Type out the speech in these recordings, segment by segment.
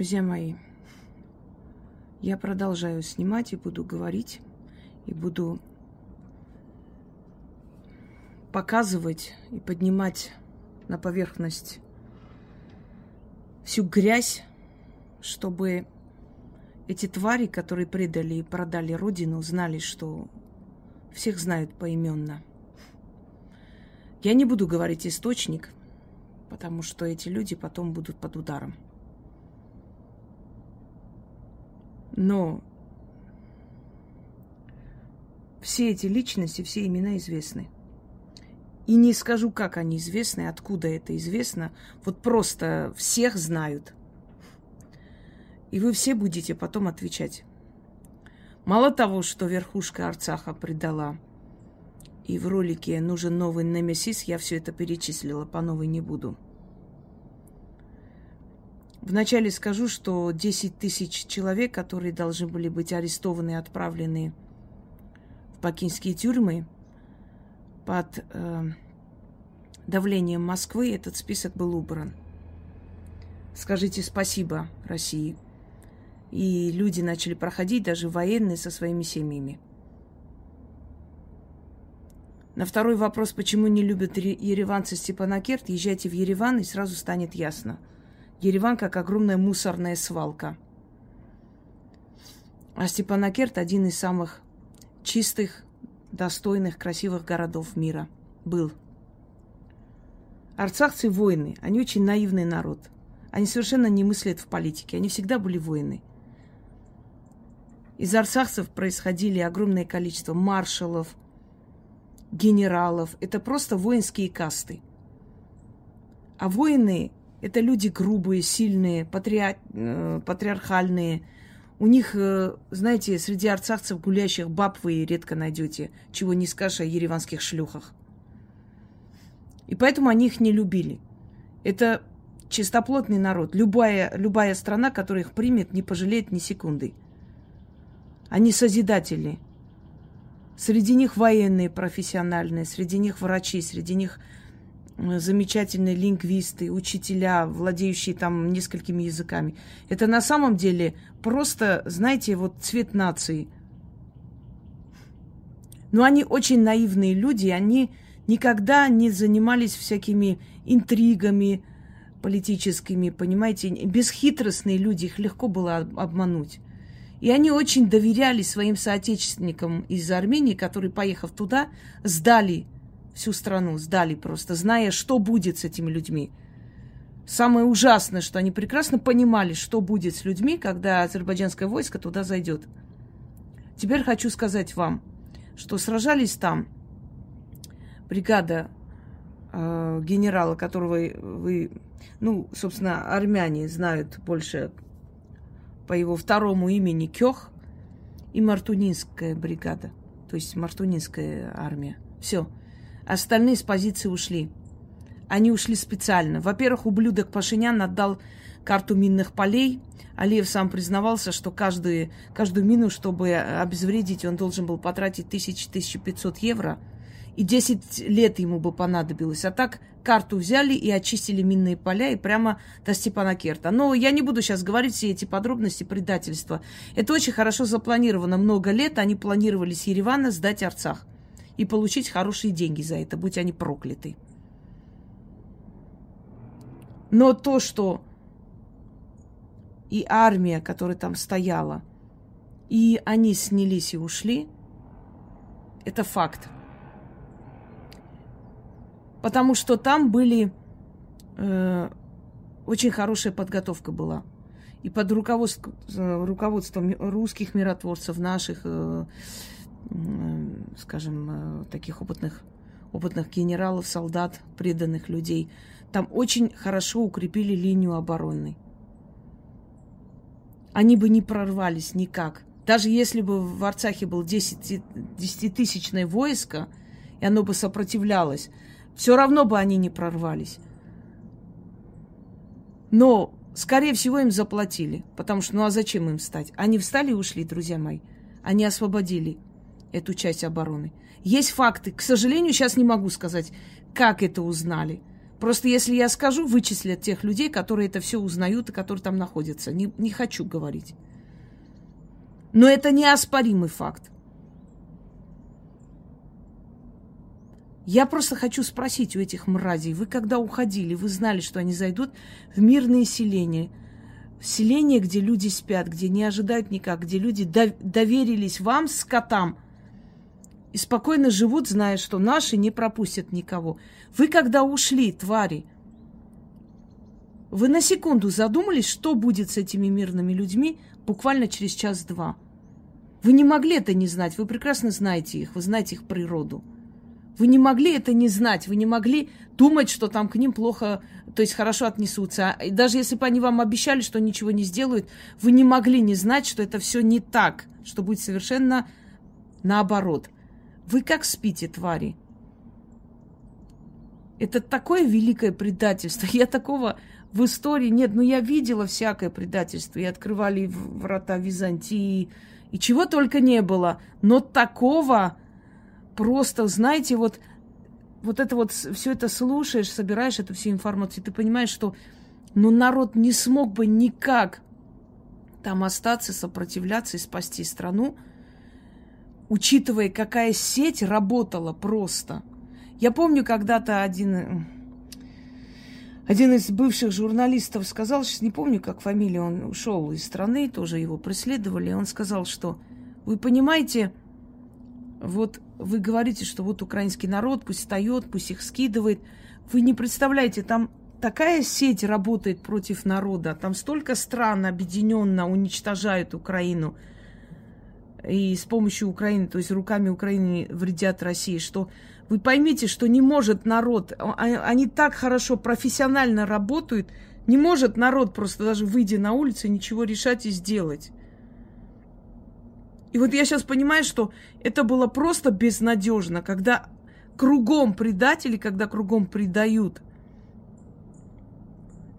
Друзья мои, я продолжаю снимать и буду говорить, и буду показывать и поднимать на поверхность всю грязь, чтобы эти твари, которые предали и продали родину, знали, что всех знают поименно. Я не буду говорить источник, потому что эти люди потом будут под ударом. Но все эти личности, все имена известны. И не скажу, как они известны, откуда это известно. Вот просто всех знают. И вы все будете потом отвечать. Мало того, что верхушка Арцаха предала, и в ролике «Нужен новый Немесис» я все это перечислила, по новой не буду. Вначале скажу, что 10 тысяч человек, которые должны были быть арестованы и отправлены в пекинские тюрьмы, под э, давлением Москвы этот список был убран. Скажите спасибо России. И люди начали проходить, даже военные со своими семьями. На второй вопрос, почему не любят ереванцы Степанакерт, езжайте в Ереван, и сразу станет ясно. Ереван как огромная мусорная свалка. А Степанакерт один из самых чистых, достойных, красивых городов мира был. Арцахцы воины, они очень наивный народ. Они совершенно не мыслят в политике, они всегда были воины. Из арцахцев происходили огромное количество маршалов, генералов. Это просто воинские касты. А воины – это люди грубые, сильные, патриар... Э, патриархальные, у них, э, знаете, среди арцахцев гулящих баб вы редко найдете, чего не скажешь о ереванских шлюхах. И поэтому они их не любили. Это чистоплотный народ. Любая, любая страна, которая их примет, не пожалеет ни секунды. Они созидатели. Среди них военные профессиональные, среди них врачи, среди них замечательные лингвисты, учителя, владеющие там несколькими языками. Это на самом деле просто, знаете, вот цвет нации. Но они очень наивные люди, они никогда не занимались всякими интригами политическими, понимаете, бесхитростные люди, их легко было обмануть. И они очень доверяли своим соотечественникам из Армении, которые, поехав туда, сдали всю страну, сдали просто, зная, что будет с этими людьми. Самое ужасное, что они прекрасно понимали, что будет с людьми, когда азербайджанское войско туда зайдет. Теперь хочу сказать вам, что сражались там бригада э, генерала, которого вы, ну, собственно, армяне знают больше по его второму имени Кёх, и Мартунинская бригада, то есть Мартунинская армия. Все. Остальные с позиции ушли. Они ушли специально. Во-первых, ублюдок Пашинян отдал карту минных полей. Алиев сам признавался, что каждую, каждую мину, чтобы обезвредить, он должен был потратить 1000-1500 евро. И 10 лет ему бы понадобилось. А так карту взяли и очистили минные поля и прямо до Степанакерта. Но я не буду сейчас говорить все эти подробности предательства. Это очень хорошо запланировано. Много лет они планировали с Еревана сдать Арцах и получить хорошие деньги за это, будь они прокляты. Но то, что и армия, которая там стояла, и они снялись и ушли, это факт. Потому что там были э, очень хорошая подготовка была. И под руководством, э, руководством русских миротворцев, наших э, скажем, э, таких опытных, опытных генералов, солдат, преданных людей. Там очень хорошо укрепили линию обороны. Они бы не прорвались никак. Даже если бы в Арцахе было 10-тысячное войско, и оно бы сопротивлялось, все равно бы они не прорвались. Но, скорее всего, им заплатили. Потому что, ну а зачем им встать? Они встали и ушли, друзья мои. Они освободили эту часть обороны. Есть факты. К сожалению, сейчас не могу сказать, как это узнали. Просто если я скажу, вычислят тех людей, которые это все узнают и которые там находятся. Не, не хочу говорить. Но это неоспоримый факт. Я просто хочу спросить у этих мразей, вы когда уходили, вы знали, что они зайдут в мирные селения, селение, где люди спят, где не ожидают никак, где люди доверились вам, скотам, и спокойно живут, зная, что наши не пропустят никого. Вы когда ушли, твари, вы на секунду задумались, что будет с этими мирными людьми буквально через час-два? Вы не могли это не знать, вы прекрасно знаете их, вы знаете их природу. Вы не могли это не знать, вы не могли думать, что там к ним плохо, то есть хорошо отнесутся. И даже если бы они вам обещали, что ничего не сделают, вы не могли не знать, что это все не так, что будет совершенно наоборот. Вы как спите, твари? Это такое великое предательство. Я такого в истории нет. Ну, я видела всякое предательство. И открывали врата Византии, и чего только не было. Но такого просто, знаете, вот, вот это вот все это слушаешь, собираешь эту всю информацию, ты понимаешь, что ну, народ не смог бы никак там остаться, сопротивляться и спасти страну, учитывая, какая сеть работала просто. Я помню, когда-то один, один из бывших журналистов сказал, сейчас не помню, как фамилия, он ушел из страны, тоже его преследовали, он сказал, что вы понимаете, вот вы говорите, что вот украинский народ пусть встает, пусть их скидывает. Вы не представляете, там такая сеть работает против народа, там столько стран объединенно уничтожают Украину и с помощью Украины, то есть руками Украины вредят России, что вы поймите, что не может народ, а, они так хорошо профессионально работают, не может народ просто даже выйдя на улицу ничего решать и сделать. И вот я сейчас понимаю, что это было просто безнадежно, когда кругом предатели, когда кругом предают.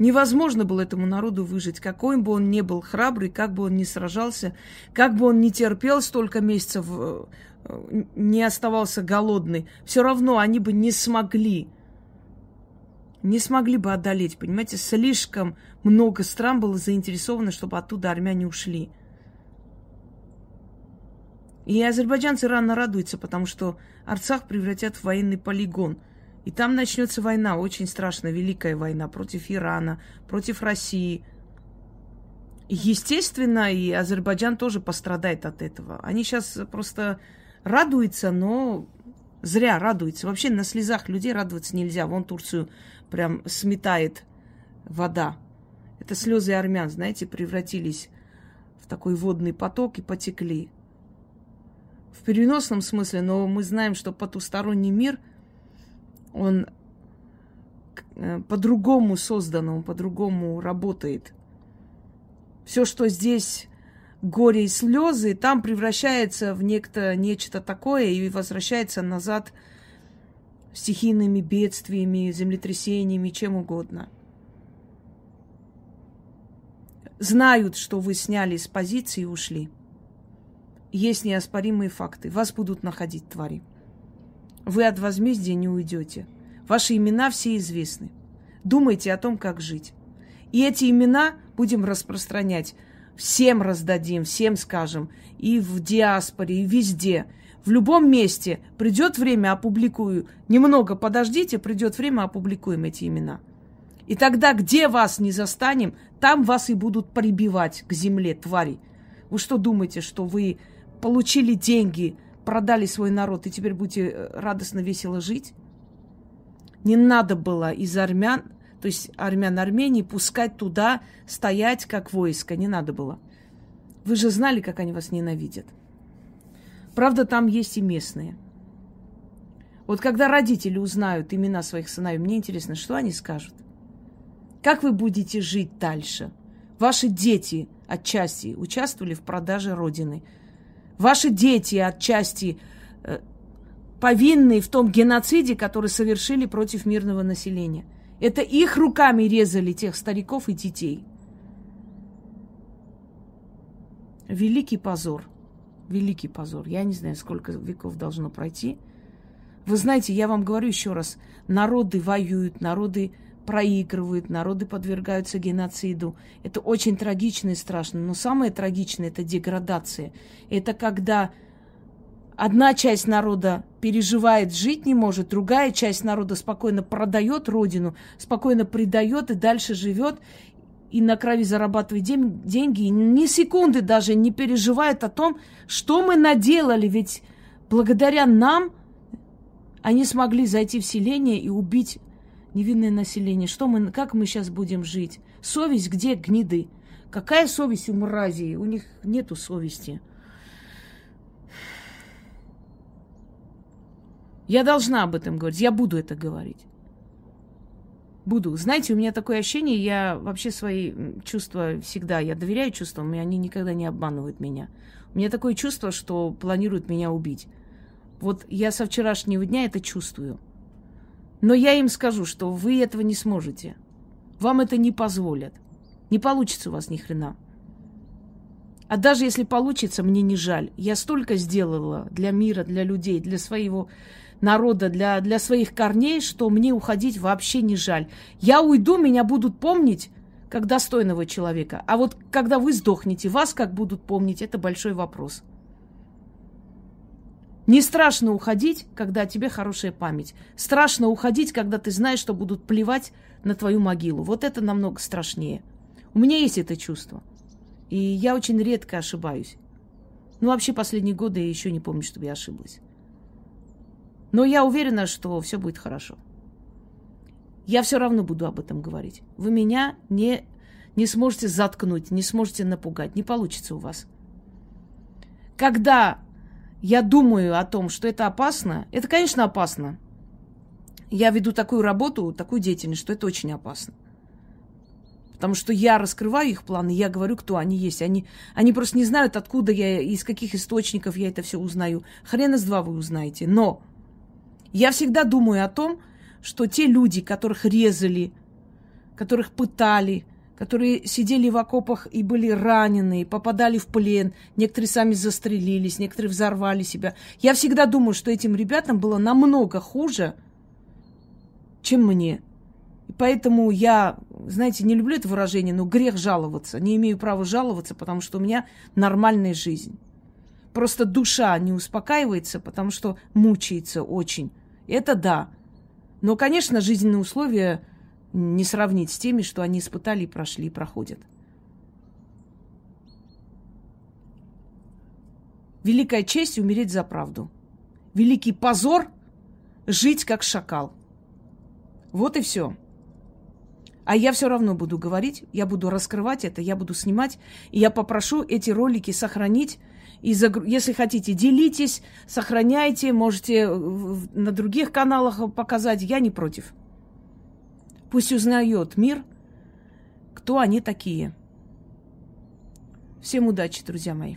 Невозможно было этому народу выжить, какой бы он ни был храбрый, как бы он ни сражался, как бы он ни терпел столько месяцев, э, не оставался голодный. Все равно они бы не смогли, не смогли бы одолеть, понимаете? Слишком много стран было заинтересовано, чтобы оттуда армяне ушли. И азербайджанцы рано радуются, потому что Арцах превратят в военный полигон. И там начнется война, очень страшная, великая война против Ирана, против России. Естественно, и Азербайджан тоже пострадает от этого. Они сейчас просто радуются, но зря радуются. Вообще на слезах людей радоваться нельзя. Вон Турцию прям сметает вода. Это слезы армян, знаете, превратились в такой водный поток и потекли в переносном смысле, но мы знаем, что потусторонний мир, он э, по-другому создан, он по-другому работает. Все, что здесь горе и слезы, там превращается в некто, нечто такое и возвращается назад стихийными бедствиями, землетрясениями, чем угодно. Знают, что вы сняли с позиции и ушли есть неоспоримые факты. Вас будут находить твари. Вы от возмездия не уйдете. Ваши имена все известны. Думайте о том, как жить. И эти имена будем распространять. Всем раздадим, всем скажем. И в диаспоре, и везде. В любом месте. Придет время, опубликую. Немного подождите, придет время, опубликуем эти имена. И тогда, где вас не застанем, там вас и будут прибивать к земле, твари. Вы что думаете, что вы получили деньги, продали свой народ, и теперь будете э, радостно, весело жить? Не надо было из армян, то есть армян Армении, пускать туда, стоять как войско. Не надо было. Вы же знали, как они вас ненавидят. Правда, там есть и местные. Вот когда родители узнают имена своих сыновей, мне интересно, что они скажут. Как вы будете жить дальше? Ваши дети отчасти участвовали в продаже Родины – Ваши дети отчасти э, повинны в том геноциде, который совершили против мирного населения. Это их руками резали тех стариков и детей. Великий позор. Великий позор. Я не знаю, сколько веков должно пройти. Вы знаете, я вам говорю еще раз, народы воюют, народы проигрывают, народы подвергаются геноциду. Это очень трагично и страшно. Но самое трагичное – это деградация. Это когда одна часть народа переживает, жить не может, другая часть народа спокойно продает родину, спокойно предает и дальше живет, и на крови зарабатывает дем- деньги, и ни секунды даже не переживает о том, что мы наделали, ведь благодаря нам они смогли зайти в селение и убить невинное население. Что мы, как мы сейчас будем жить? Совесть где гниды? Какая совесть у мразей? У них нету совести. Я должна об этом говорить. Я буду это говорить. Буду. Знаете, у меня такое ощущение, я вообще свои чувства всегда, я доверяю чувствам, и они никогда не обманывают меня. У меня такое чувство, что планируют меня убить. Вот я со вчерашнего дня это чувствую. Но я им скажу, что вы этого не сможете. Вам это не позволят. Не получится у вас ни хрена. А даже если получится, мне не жаль. Я столько сделала для мира, для людей, для своего народа, для, для своих корней, что мне уходить вообще не жаль. Я уйду, меня будут помнить как достойного человека. А вот когда вы сдохнете, вас как будут помнить, это большой вопрос. Не страшно уходить, когда тебе хорошая память. Страшно уходить, когда ты знаешь, что будут плевать на твою могилу. Вот это намного страшнее. У меня есть это чувство. И я очень редко ошибаюсь. Ну, вообще, последние годы я еще не помню, чтобы я ошиблась. Но я уверена, что все будет хорошо. Я все равно буду об этом говорить. Вы меня не, не сможете заткнуть, не сможете напугать. Не получится у вас. Когда я думаю о том, что это опасно, это, конечно, опасно. Я веду такую работу, такую деятельность, что это очень опасно. Потому что я раскрываю их планы, я говорю, кто они есть. Они, они просто не знают, откуда я, из каких источников я это все узнаю. Хрен из два вы узнаете. Но я всегда думаю о том, что те люди, которых резали, которых пытали, которые сидели в окопах и были ранены, попадали в плен, некоторые сами застрелились, некоторые взорвали себя. Я всегда думаю, что этим ребятам было намного хуже, чем мне. И поэтому я, знаете, не люблю это выражение, но грех жаловаться. Не имею права жаловаться, потому что у меня нормальная жизнь. Просто душа не успокаивается, потому что мучается очень. Это да. Но, конечно, жизненные условия не сравнить с теми, что они испытали и прошли, и проходят. Великая честь умереть за правду. Великий позор жить как шакал. Вот и все. А я все равно буду говорить, я буду раскрывать это, я буду снимать, и я попрошу эти ролики сохранить. И загру... если хотите, делитесь, сохраняйте, можете на других каналах показать, я не против. Пусть узнает мир, кто они такие. Всем удачи, друзья мои.